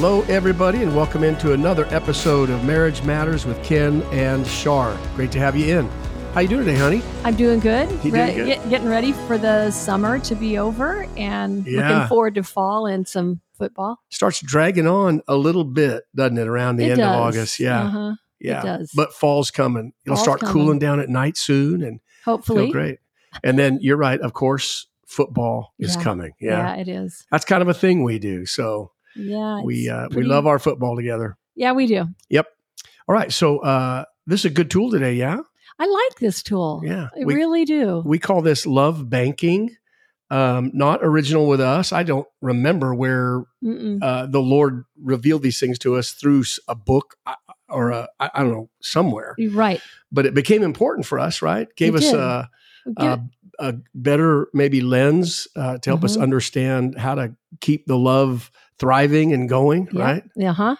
Hello, everybody, and welcome into another episode of Marriage Matters with Ken and Shar. Great to have you in. How you doing today, honey? I'm doing good. You doing good? Get, getting ready for the summer to be over and Yeah. looking forward to fall and some football. Starts dragging on a little bit, doesn't it, around the it end does. of August? Yeah, Uh-huh. yeah. does. But fall's coming. It'll Fall's start coming. cooling down at night soon, and Hopefully. feel great. And then you're right. Of course, football is Yeah. coming. Yeah. Yeah. it is. that's kind of a thing we do. So Yeah. we uh, we love our football together. Yeah, we do. Yep. All right. So uh, this is a good tool today. Yeah. I like this tool. Yeah. I We- really do. we call this love banking um, not original with us i don't remember where uh, the lord revealed these things to us through a book uh, or a, I, I don't know somewhere right. but it became important for us right gave It us a, a, a better maybe lens uh, to help us Mhm. understand how to keep the love thriving and going yeah. right Yeah. Huh.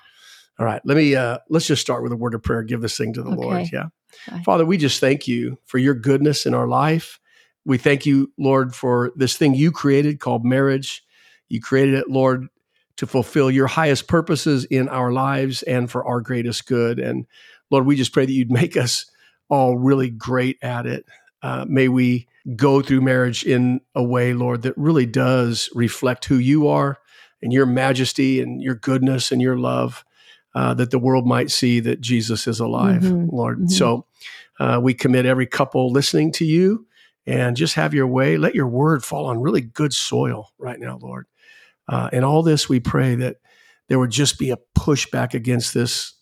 all right let me uh, let's just start with a word of prayer give this thing to the lord yeah Okay. Father, we just thank you for your goodness in our life. We thank you, Lord, for this thing you created called marriage. You created it, Lord, to fulfill your highest purposes in our lives and for our greatest good. And Lord, we just pray that you'd make us all really great at it. Uh, may we go through marriage in a way, Lord, that really does reflect who you are and your majesty and your goodness and your love, uh, that the world might see that Jesus is alive, Mhm. Lord. Mhm. So uh, we commit every couple listening to you and just have your way. Let your word fall on really good soil right now, Lord. Uh, and all this, we pray that there would just be a pushback against this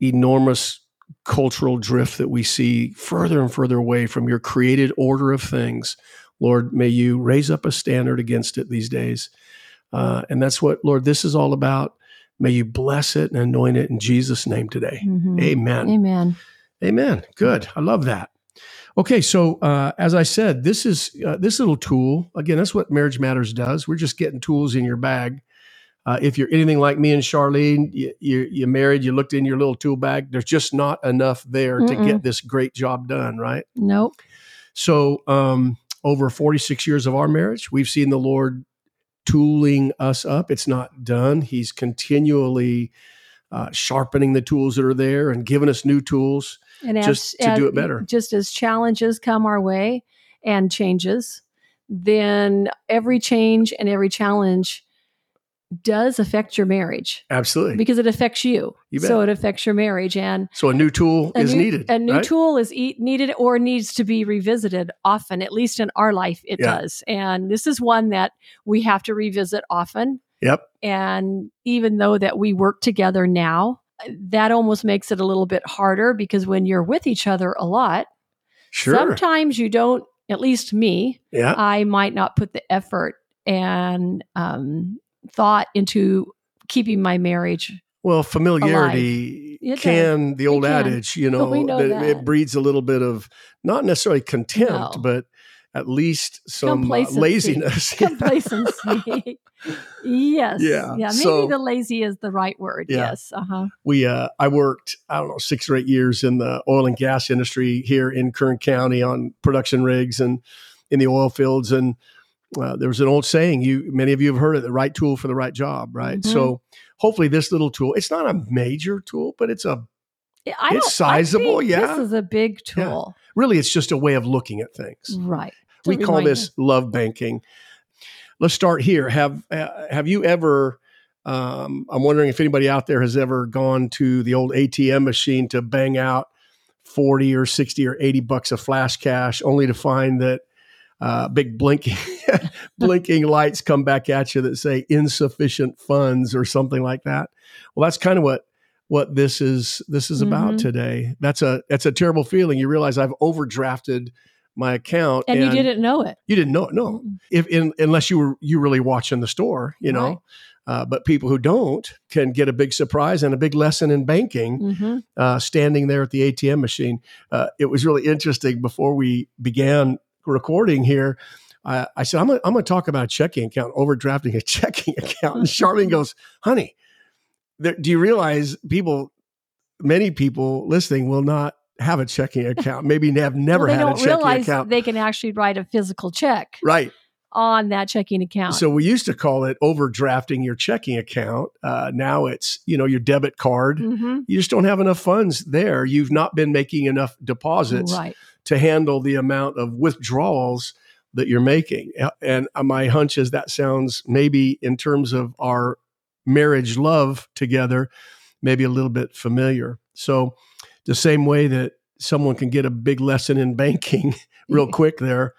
enormous cultural drift that we see further and further away from your created order of things. Lord, may you raise up a standard against it these days. Uh, and that's what, Lord, this is all about. May you bless it and anoint it in Jesus' name today. Mhm. Amen. Amen. Amen. Good. I love that. Okay, so uh, as I said, this is uh, this little tool. Again, that's what Marriage Matters does. We're just getting tools in your bag. Uh, if you're anything like me and Charlene, you, you, you married, you looked in your little tool bag. There's just not enough there to Mm-mm. get this great job done, right? Nope. So, um, over 46 years of our marriage, we've seen the Lord tooling us up. It's not done. He's continually uh, sharpening the tools that are there and giving us new tools. And as, Just to do it better. Just as challenges come our way and changes, then every change and every challenge does affect your marriage Absolutely. because it affects you. You bet. so it affects your marriage and So a new tool a is new, needed. A new right? tool is e- needed or needs to be revisited often, at least in our life, it Yeah. does. And this is one that we have to revisit often. Yep. And even though that we work together now, that almost makes it a little bit harder because when you're with each other a lot, Sure. sometimes you don't, at least me, yeah. I might not put the effort and um, thought into keeping my marriage. Well, familiarity It can, the old can. adage, you know, know that, that. it breeds a little bit of not necessarily contempt, No. but at least some uh, Complacency. laziness. Complacency. yes. Yeah. Yeah. Maybe So- the lazy is the right word. Yeah. Yes. Uh huh. we uh, I worked I don't know six or eight years in the oil and gas industry here in Kern County on production rigs and in the oil fields and uh, there was an old saying you many of you have heard it the right tool for the right job right Mhm. so hopefully this little tool it's not a major tool but it's a I It's don't- sizable, yeah. This is a big Yeah. tool. really it's just a way of looking at things Right. we To call this love banking let's start here have uh, have you ever um, i'm wondering if anybody out there has ever gone to the old atm machine to bang out 40 or 60 or 80 bucks of flash cash only to find that uh, big blinking blinking lights come back at you that say insufficient funds or something like that well that's kind of what what this is this is about Mhm. today that's a that's a terrible feeling you realize i've overdrafted my account And, you didn't know it. you didn't know it no if in, unless you were you really watching the store you know Right. uh, but people who don't can get a big surprise and a big lesson in banking Mhm. uh, standing there at the atm machine uh, it was really interesting before we began recording here I, I said i'm going to talk about a checking account overdrafting a checking account and charlene goes honey there, do you realize people many people listening will not have a checking account maybe have never well, had a checking account they can actually write a physical check. right on that checking account. So we used to call it overdrafting your checking account. Uh, now it's you know your debit card. hmm You just don't have enough funds there. You've not been making enough deposits Right. To handle the amount of withdrawals that you're making. And uh, my hunch is that sounds maybe in terms of our marriage love together, maybe a little bit familiar. So the same way that someone can get a big lesson in banking real quick there,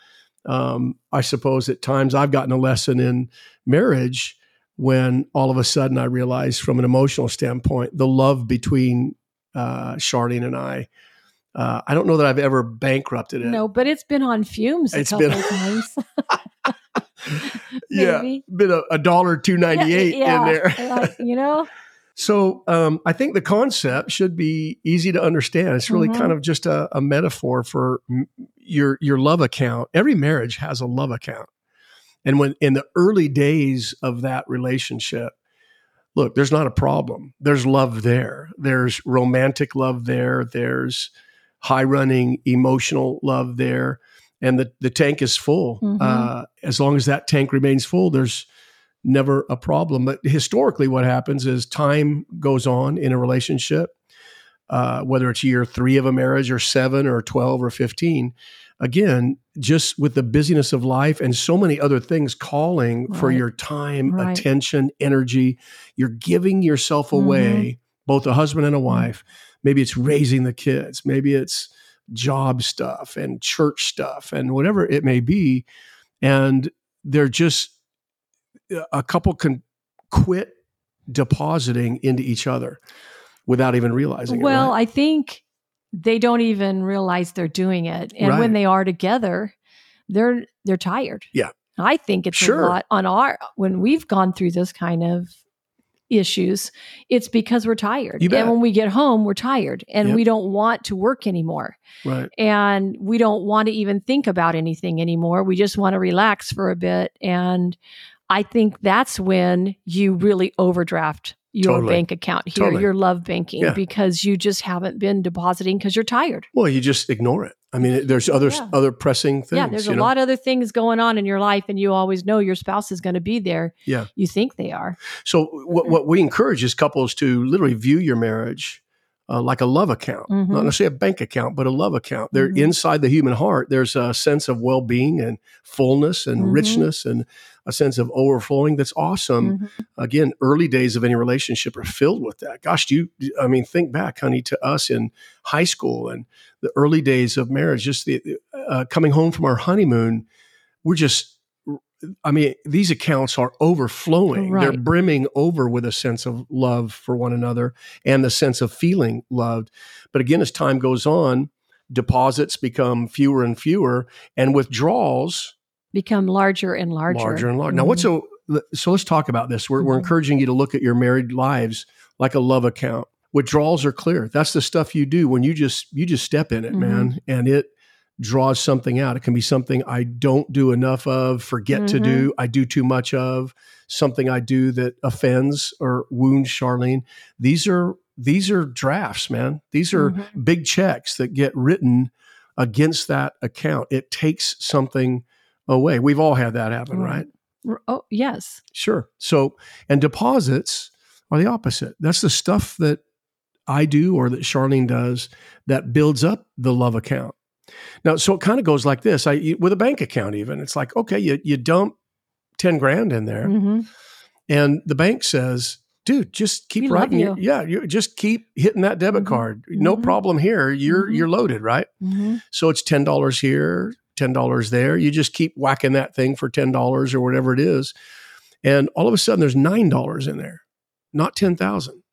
um, I suppose at times I've gotten a lesson in marriage when all of a sudden I realized from an emotional standpoint, the love between uh, Charlene and I, uh, I don't know that I've ever bankrupted it. No, but it's been on fumes a It's couple been- of times. yeah, been a, a dollar two ninety eight yeah, in there. like, you know, So um, I think the concept should be easy to understand. It's really Mhm. kind of just a, a metaphor for m- your your love account. Every marriage has a love account, and when in the early days of that relationship, look, there's not a problem. There's love there. There's romantic love there. There's high running emotional love there, and the the tank is full. Mhm. Uh, as long as that tank remains full, there's never a problem. But historically, what happens is time goes on in a relationship, uh, whether it's year three of a marriage or seven or 12 or 15. Again, just with the busyness of life and so many other things calling for your time, Right. attention, energy, you're giving yourself away, both a husband and a wife. Maybe it's raising the kids, maybe it's job stuff and church stuff and whatever it may be. And they're just uh, a couple can quit depositing into each other without even realizing well, it. right? I think they don't even realize they're doing it, and Right. when they are together, they're they're tired. Yeah. I think it's Sure. a lot on our when we've gone through this kind of issues. It's because we're tired, and when we get home, we're tired, and Yep. we don't want to work anymore. right. and we don't want to even think about anything anymore. We just want to relax for a bit. And I think that's when you really overdraft your Totally. bank account here, Totally. your love banking, Yeah. because you just haven't been depositing because you're tired. Well, you just ignore it. I mean, there's other Yeah. other pressing things. yeah, there's a know? lot of other things going on in your life, and you always know your spouse is going to be there. Yeah. You think they are. So what what we encourage is couples to literally view your marriage uh, like a love account, Mhm. not necessarily a bank account, but a love account. They're Mhm. inside the human heart. There's a sense of well being and fullness and Mhm. richness and a sense of overflowing. That's awesome. Mhm. Again, early days of any relationship are filled with that. Gosh, do you? I mean, think back, honey, to us in high school and the early days of marriage. Just the uh, coming home from our honeymoon, we're just. I mean, these accounts are overflowing. They're brimming over with a sense of love for one another and the sense of feeling loved. But again, as time goes on, deposits become fewer and fewer, and withdrawals Become larger and larger. larger and larger. Now, what's Mhm. so? So let's talk about this. We're, we're Mhm. encouraging you to look at your married lives like a love account. Withdrawals are clear. That's the stuff you do when you just you just step in it, Mhm. man, and it draws something out. It can be something I don't do enough of, forget to do, I do too much of, something I do that offends or wounds Charlene. These are these are drafts, man. These are big checks that get written against that account. It takes something away. We've all had that happen, Right. right? Oh, yes. Sure. So, and deposits are the opposite. That's the stuff that I do or that Charlene does that builds up the love account. Now, so it kind of goes like this. I with a bank account, even it's like okay, you you dump ten grand in there, hmm and the bank says, "Dude, just keep We writing. Your, you. yeah, you just keep hitting that debit Mhm. card. No Mhm. problem here. You're Mhm. you're loaded, right? hmm So it's ten dollars here, ten dollars there. You just keep whacking that thing for ten dollars or whatever it is, and all of a sudden there's nine dollars in there, not ten thousand.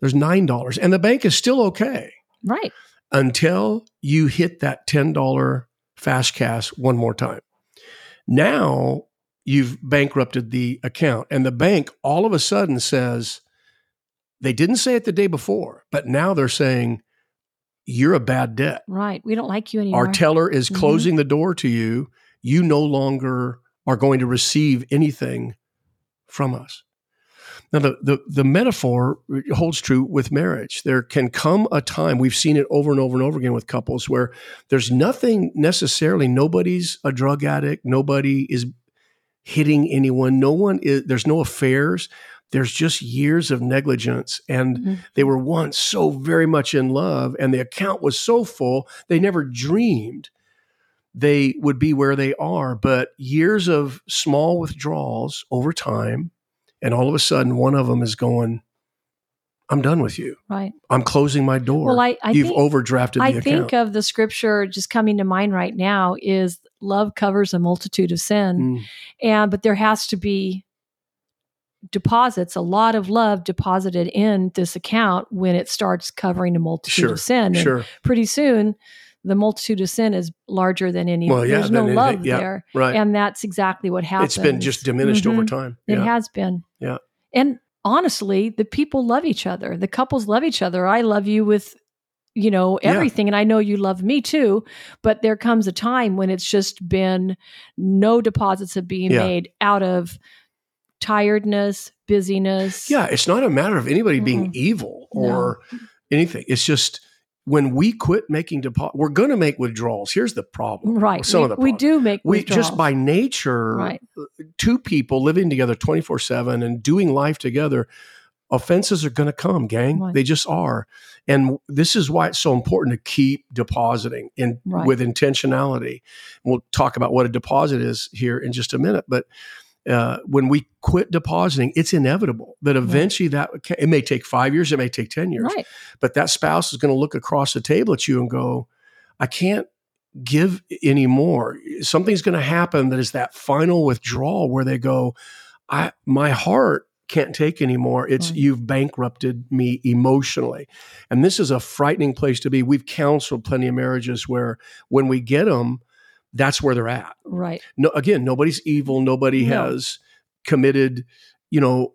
There's nine dollars, and the bank is still okay Right. until you hit that ten dollar fast cash one more time. Now you've bankrupted the account, and the bank all of a sudden says they didn't say it the day before, but now they're saying you're a bad debt. Right. We don't like you anymore. Our teller is Mhm. closing the door to you. You no longer are going to receive anything from us. Now, the, the, the metaphor holds true with marriage. There can come a time, we've seen it over and over and over again with couples, where there's nothing necessarily, nobody's a drug addict, nobody is hitting anyone. No one is, there's no affairs. There's just years of negligence. And Mhm. they were once so very much in love, and the account was so full, they never dreamed they would be where they are. But years of small withdrawals over time, and all of a sudden, one of them is going, I'm done with you. Right. I'm closing my door. Well, I, I You've think, overdrafted the I account. think of the scripture just coming to mind right now is love covers a multitude of sin. Mm, And but there has to be deposits, a lot of love deposited in this account when it starts covering a multitude Sure, of sin. And sure. pretty soon the multitude of sin is larger than any Well, yeah, there's no love anything. Yeah, there. Right. And that's exactly what happens. it's been just diminished over Mhm. time. It Yeah. has been. Yeah. And honestly, the people love each other. The couples love each other. I love you with, you know, everything. And I know you love me too. But there comes a time when it's just been no deposits of being made out of tiredness, busyness. Yeah, it's not a matter of anybody being Mm-mm. evil No. or anything. It's just when we quit making deposits, we're going to make withdrawals. Here's the problem. Right. Some we, of the we do make withdrawals. We just by nature, Right. two people living together 24 7 and doing life together, offenses are going to come, gang. Right. They just are. And this is why it's so important to keep depositing in Right. with intentionality. We'll talk about what a deposit is here in just a minute. But uh, when we quit depositing, it's inevitable that eventually that it may take five years, it may take 10 years, Right. but that spouse is going to look across the table at you and go, I can't give anymore. Something's going to happen that is that final withdrawal where they go, I my heart can't take anymore. It's Right. you've bankrupted me emotionally. And this is a frightening place to be. We've counseled plenty of marriages where when we get them, that's where they're at. Right. No, again, nobody's evil. Nobody No. has committed, you know,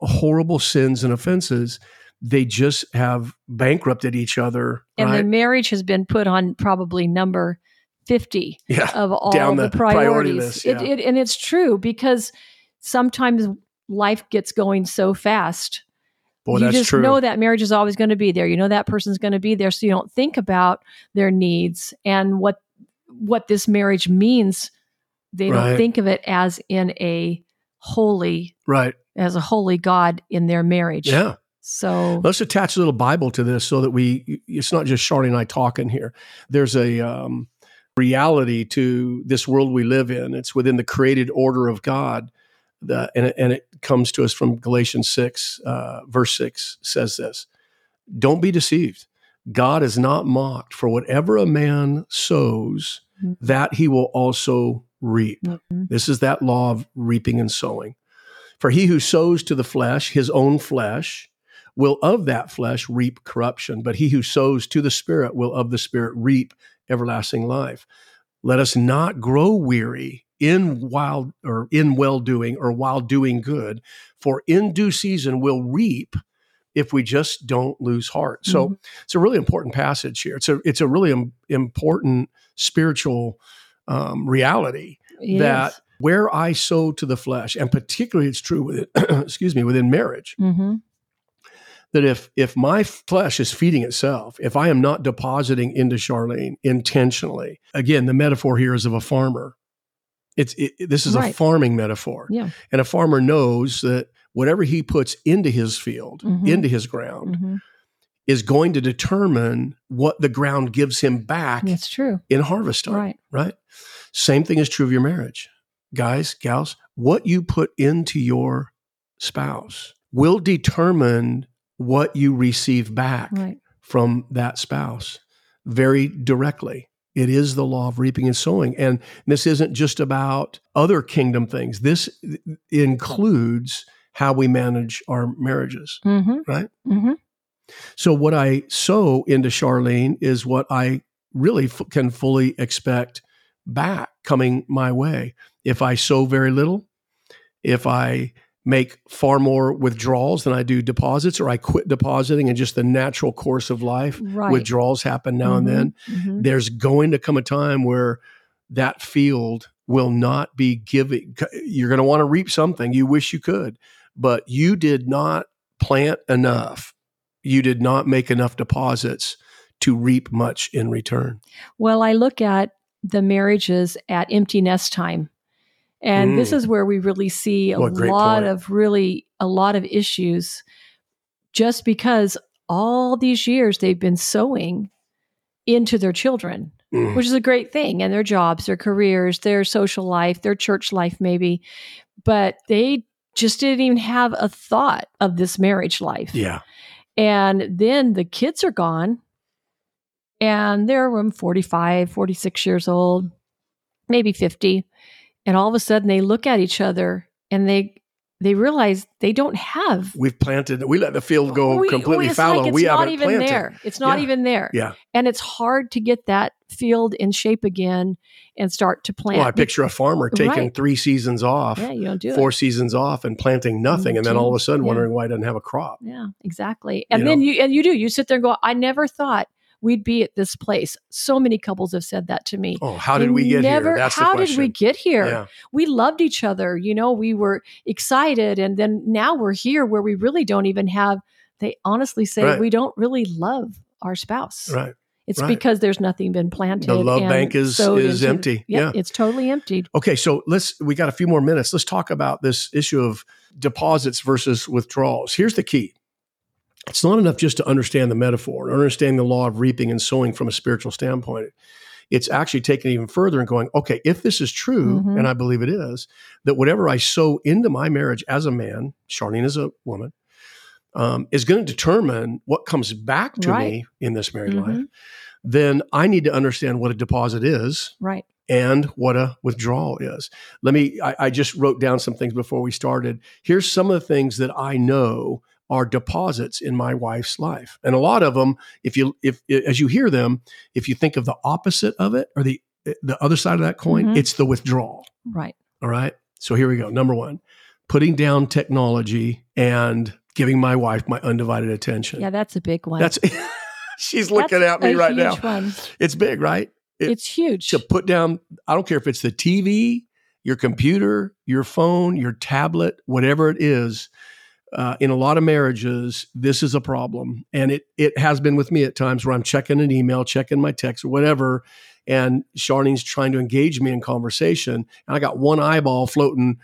horrible sins and offenses. They just have bankrupted each other. And right? the marriage has been put on probably number 50 yeah. of all the, the priority priorities. list, it, yeah. it, and it's true because sometimes life gets going so fast. Boy, you that's just true. know that marriage is always going to be there. You know that person's going to be there, so you don't think about their needs and what what this marriage means. They Right. don't think of it as in a holy right. as a holy God in their marriage. Yeah. So Let's attach a little Bible to this so that we, it's not just Charlie and I talking here. There's a um, reality to this world we live in. It's within the created order of God. The, and, it, and it comes to us from Galatians 6, uh, verse 6 says this Don't be deceived. God is not mocked, for whatever a man sows, Mhm. that he will also reap. Mhm. This is that law of reaping and sowing. For he who sows to the flesh, his own flesh, will of that flesh reap corruption, but he who sows to the Spirit will of the Spirit reap everlasting life. Let us not grow weary in wild or in well doing or while doing good, for in due season we'll reap if we just don't lose heart. So it's a really important passage here. It's a it's a really im- important spiritual um, reality it that where I sow to the flesh, and particularly it's true with excuse me within marriage, Mhm. that if if my flesh is feeding itself, if I am not depositing into Charlene intentionally, again, the metaphor here is of a farmer. It's it, this is a farming metaphor, Yeah. and a farmer knows that whatever he puts into his field, Mhm. into his ground, Mhm. is going to determine what the ground gives him back It's true. in harvest time. Right. right? Same thing is true of your marriage. Guys, gals, what you put into your spouse will determine what you receive back Right. from that spouse very directly. It is the law of reaping and sowing. And this isn't just about other kingdom things, this includes how we manage our marriages. Mm-hmm. Right. Mm-hmm. So, what I sow into Charlene is what I really f- can fully expect back coming my way. If I sow very little, if I make far more withdrawals than I do deposits, or I quit depositing and just the natural course of life, Right. withdrawals happen now and Mhm. then, Mhm. there's going to come a time where that field will not be giving. You're going to want to reap something. You wish you could, but you did not plant enough. You did not make enough deposits to reap much in return. Well, I look at the marriages at empty nest time. And this Mm. is where we really see a lot point. of really a lot of issues just because all these years they've been sowing into their children, Mm. which is a great thing, and their jobs, their careers, their social life, their church life, maybe. But they just didn't even have a thought of this marriage life. Yeah. And then the kids are gone and they're um, 45, 46 years old, maybe 50. And all of a sudden they look at each other and they they realize they don't have We've planted. We let the field go We- completely fallow. Like it's we not haven't even planted. there. It's not Yeah. even there. Yeah. And it's hard to get that field in shape again and start to plant. Well, I picture a farmer taking Right. three seasons off, yeah, you don't do four it. seasons off, and planting nothing, and then all of a sudden Yeah. wondering why he doesn't have a crop. Yeah, exactly. And You then know? you and you do. You sit there and go, I never thought we'd be at this place. So many couples have said that to me. Oh, how They did we get never, here? That's how the question. did we get here? Yeah. We loved each other. You know, we were excited. And then now we're here where we really don't even have, they honestly say Right. we don't really love our spouse. Right. It's right. because there's nothing been planted. The love bank is is empty. Yep, Yeah. It's totally emptied. Okay, so let's we got a few more minutes. Let's talk about this issue of deposits versus withdrawals. Here's the key. It's not enough just to understand the metaphor and understand the law of reaping and sowing from a spiritual standpoint. It's actually taking even further and going, okay, if this is true, Mhm. and I believe it is, that whatever I sow into my marriage as a man, Charlene is a woman, um, is going to determine what comes back to Right. me in this married Mhm. life, then I need to understand what a deposit is Right. and what a withdrawal is. Let me, I, I just wrote down some things before we started. Here's some of the things that I know are deposits in my wife's life. And a lot of them, if you, if, as you hear them, if you think of the opposite of it or the, the other side of that coin, Mhm. it's the withdrawal. Right. All right. So here we go. Number one, putting down technology and giving my wife my undivided attention. Yeah, that's a big one. That's, she's looking That's at me right now. One. It's big, right? It- it's huge. to put down i don't care if it's the tv your computer your phone your tablet whatever it is uh, in a lot of marriages this is a problem and it it has been with me at times where i'm checking an email checking my text or whatever and charlene's trying to engage me in conversation and i got one eyeball floating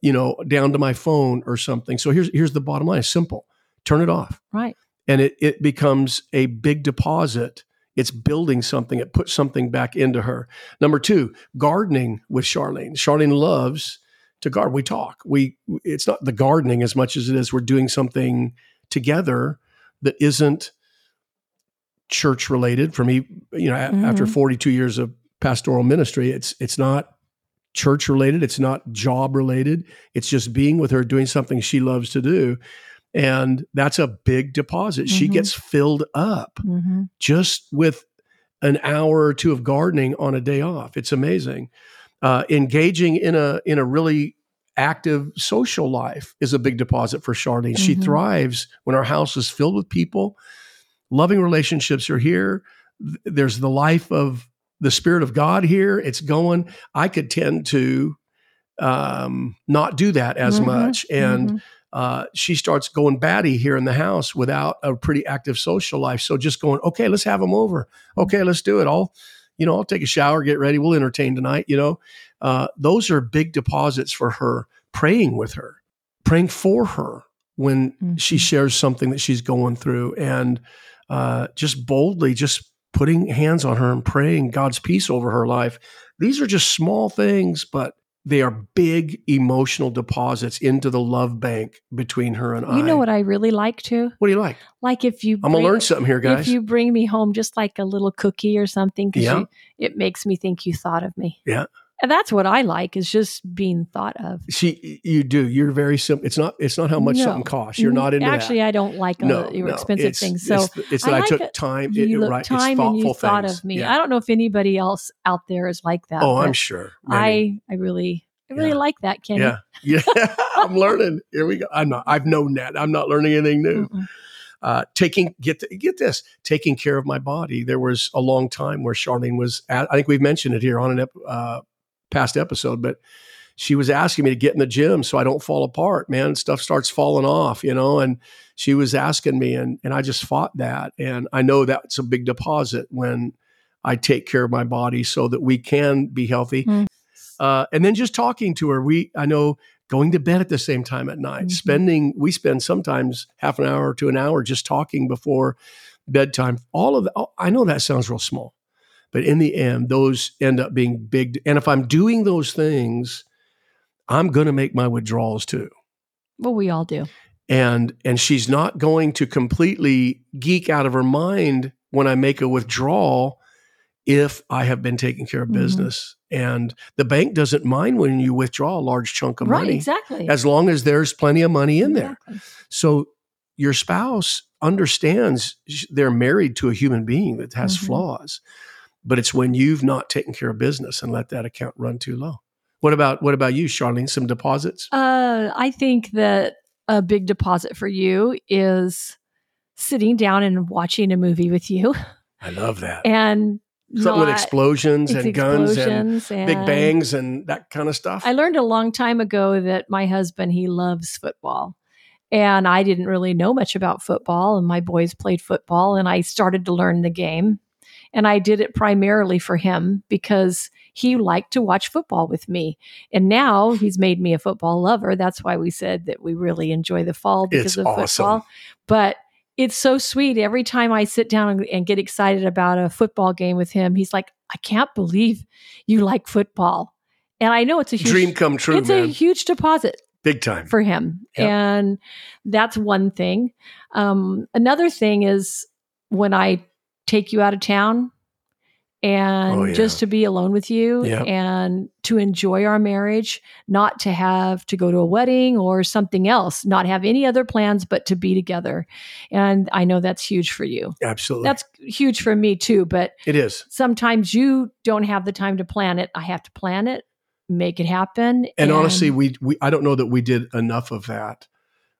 you know down to my phone or something so here's here's the bottom line simple turn it off right. and it, it becomes a big deposit. It's building something. It puts something back into her. Number two, gardening with Charlene. Charlene loves to garden. We talk. We it's not the gardening as much as it is we're doing something together that isn't church related. For me, you know, a- after Mhm. 42 years of pastoral ministry, it's it's not church related. It's not job related. It's just being with her, doing something she loves to do. And that's a big deposit. She Mhm. gets filled up hmm just with an hour or two of gardening on a day off. It's amazing. Uh, engaging in a in a really active social life is a big deposit for Charlene. She Mhm. thrives when our house is filled with people. Loving relationships are here. There's the life of the Spirit of God here. It's going. I could tend to um, not do that as Mhm. much, and Mhm. uh, she starts going batty here in the house without a pretty active social life. So just going, okay, let's have them over. Okay, let's do it. I'll, you know, I'll take a shower, get ready. We'll entertain tonight. You know, uh, those are big deposits for her. Praying with her, praying for her when she Mhm. shares something that she's going through, and uh, just boldly just putting hands on her and praying God's peace over her life. These are just small things, but they are big emotional deposits into the love bank between her and I. You know what I really like too? What do you like? Like if you I'm gonna learn something here, guys. If you bring me home just like a little cookie or something, Yeah. you, it makes me think you thought of me. Yeah. And that's what I like is just being thought of. she, you do. You're very simple. It's not. It's not how much No. something costs. You're not into Actually, that. I don't like uh, no, your no, expensive it's- things. So it's, it's I that I, like took it. time. you it- look right, time it's and thoughtful you thought things. of me. Yeah. I don't know if anybody else out there is like that. oh, I'm sure. I I really I really Yeah. like that, Kenny. Yeah, yeah. I'm learning. Here we go. I'm not. I've known that. I'm not learning anything new. Mm-mm. uh, taking get get this taking care of my body. There was a long time where Charlene was. At, I think we've mentioned it here on an ep, uh, past episode, but she was asking me to get in the gym so I don't fall apart. Man, stuff starts falling off, you know. And she was asking me, and and I just fought that. And I know that's a big deposit when I take care of my body so that we can be healthy. Mm. uh, and then just talking to her. We I know going to bed at the same time at night, Mhm. spending we spend sometimes half an hour to an hour just talking before bedtime. All of that, I know that sounds real small, but in the end, those end up being big. And if I'm doing those things, I'm going to make my withdrawals too. Well, we all do. And and she's not going to completely geek out of her mind when I make a withdrawal if I have been taking care of Mhm. business. And the bank doesn't mind when you withdraw a large chunk of right, money exactly. as long as there's plenty of money in there. Exactly. So your spouse understands they're married to a human being that has Mhm. flaws, but it's when you've not taken care of business and let that account run too low. What about what about you, Charlene? Some deposits? Uh, I think that a big deposit for you is sitting down and watching a movie with you I love that. and Something with explosions and guns and explosions big bangs and that kind of stuff. I learned a long time ago that my husband he loves football. And I didn't really know much about football and my boys played football and I started to learn the game. And I did it primarily for him because he liked to watch football with me. And now he's made me a football lover. That's why we said that we really enjoy the fall because It's of awesome. football. But it's so sweet. Every time I sit down and- and get excited about a football game with him, he's like, I can't believe you like football. And I know it's a huge Dream come true, it's man. a huge deposit Big time. for him. Yep. And that's one thing. Um, another thing is when I take you out of town and Oh, yeah. just to be alone with you Yep. and to enjoy our marriage, not to have to go to a wedding or something else, not have any other plans, but to be together. And I know that's huge for you. Absolutely. That's huge for me too. But it is. sometimes you don't have the time to plan it. I have to plan it, make it happen. And, honestly, we, we I don't know that we did enough of that.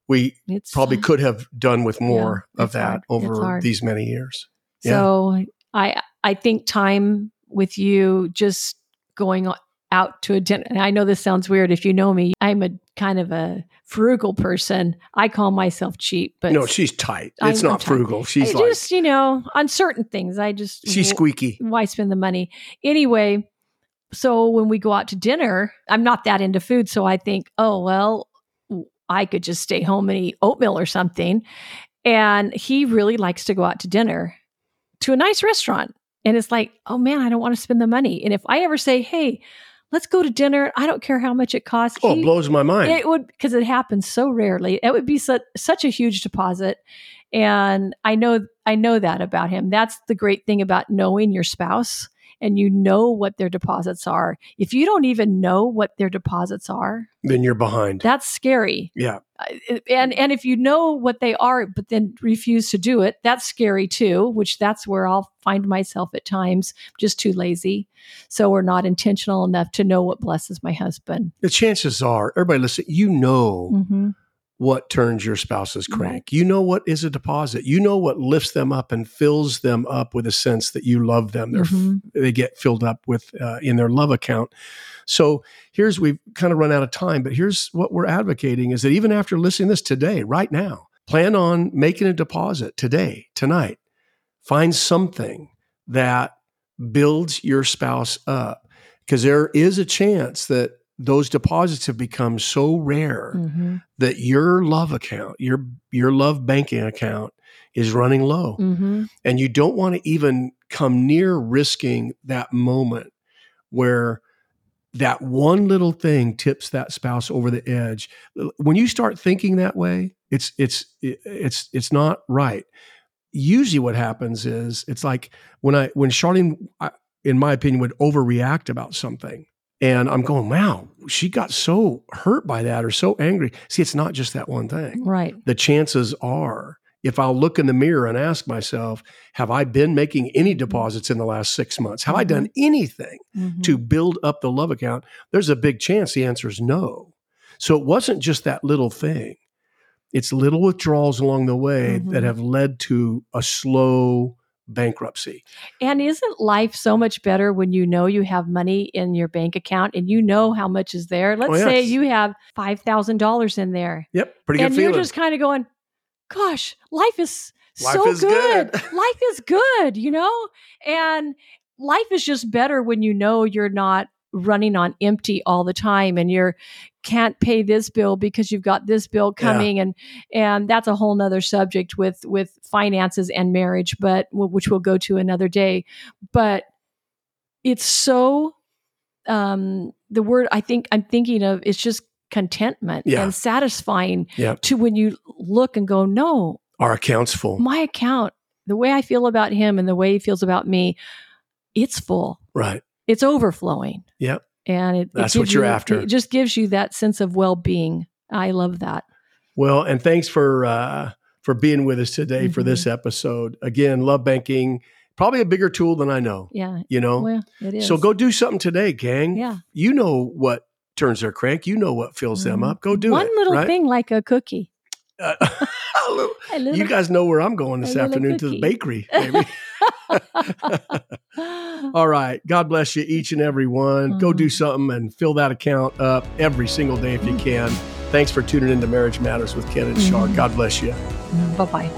We it's probably could have done with more Yeah, of that hard. Over these many years. Yeah. So I I think time with you just going out to a dinner. And I know this sounds weird if you know me. I'm a kind of a frugal person. I call myself cheap, but no, she's tight. It's I'm not frugal. I She's like just, you know, on certain things, I just she's squeaky. why spend the money anyway so when we go out to dinner i'm not that into food so i think oh well i could just stay home and eat oatmeal or something and he really likes to go out to dinner to a nice restaurant and it's like oh man i don't want to spend the money and if i ever say hey let's go to dinner i don't care how much it costs Oh, he- it blows my mind. it would because it happens so rarely. It would be such such a huge deposit, and I know I know that about him. That's the great thing about knowing your spouse, and you know what their deposits are. If you don't even know what their deposits are, then you're behind. that's scary. yeah. And and if you know what they are, but then refuse to do it, that's scary too. Which that's where I'll find myself at times just too lazy, so we're not intentional enough to know what blesses my husband. The chances are, everybody listen, you know hmm what turns your spouse's crank. You know what is a deposit. You know what lifts them up and fills them up with a sense that you love them. They're Mhm. they get filled up with uh, in their love account. So here's we've kind of run out of time, but here's what we're advocating is that even after listening to this today, right now, plan on making a deposit today, tonight. Find something that builds your spouse up because there is a chance that those deposits have become so rare hmm that your love account, your your love banking account is running low. Hmm and you don't want to even come near risking that moment where that one little thing tips that spouse over the edge. When you start thinking that way it's it's it's it's not right. Usually what happens is it's like when i when charlene I- in my opinion would overreact about something and i'm going wow she got so hurt by that or so angry see it's not just that one thing Right. the chances are if I'll look in the mirror and ask myself, have I been making any deposits in the last six months? Have I done anything Mhm. to build up the love account? There's a big chance the answer is no. So it wasn't just that little thing. It's little withdrawals along the way Mhm. that have led to a slow bankruptcy. And isn't life so much better when you know you have money in your bank account and you know how much is there? Oh, Let's Oh, say you have $5,000 in there. Yep, pretty good and feeling. you're just kind of going, gosh, life is Life so is good. good." life is good, you know? And life is just better when you know you're not running on empty all the time and you're can't pay this bill because you've got this bill coming and and that's a whole nother subject with with finances and marriage but which we'll go to another day but it's so um the word i think i'm thinking of is just contentment Yeah. and satisfying Yeah. to when you look and go no Our account's full. my account the way i feel about him and the way he feels about me it's full right. It's overflowing Yep. and it, it That's what you're you- after. It just gives you that sense of well-being. I love that. Well, and thanks for uh, for being with us today for Mhm. this episode. Again, love banking, probably a bigger tool than I know. Yeah. You know, Well, it is. so go do something today, gang. Yeah. You know what turns their crank. You know what fills them Mhm. up. Go do One it. little right? thing like a cookie. Uh, a little- you guys know where I'm going this afternoon to the cookie. bakery. All right. God bless you, each and every one. Go do Mhm. something and fill that account up every single day if you can. Thanks for tuning into Marriage Matters with Ken and Shar. Mhm. God bless you. bye bye.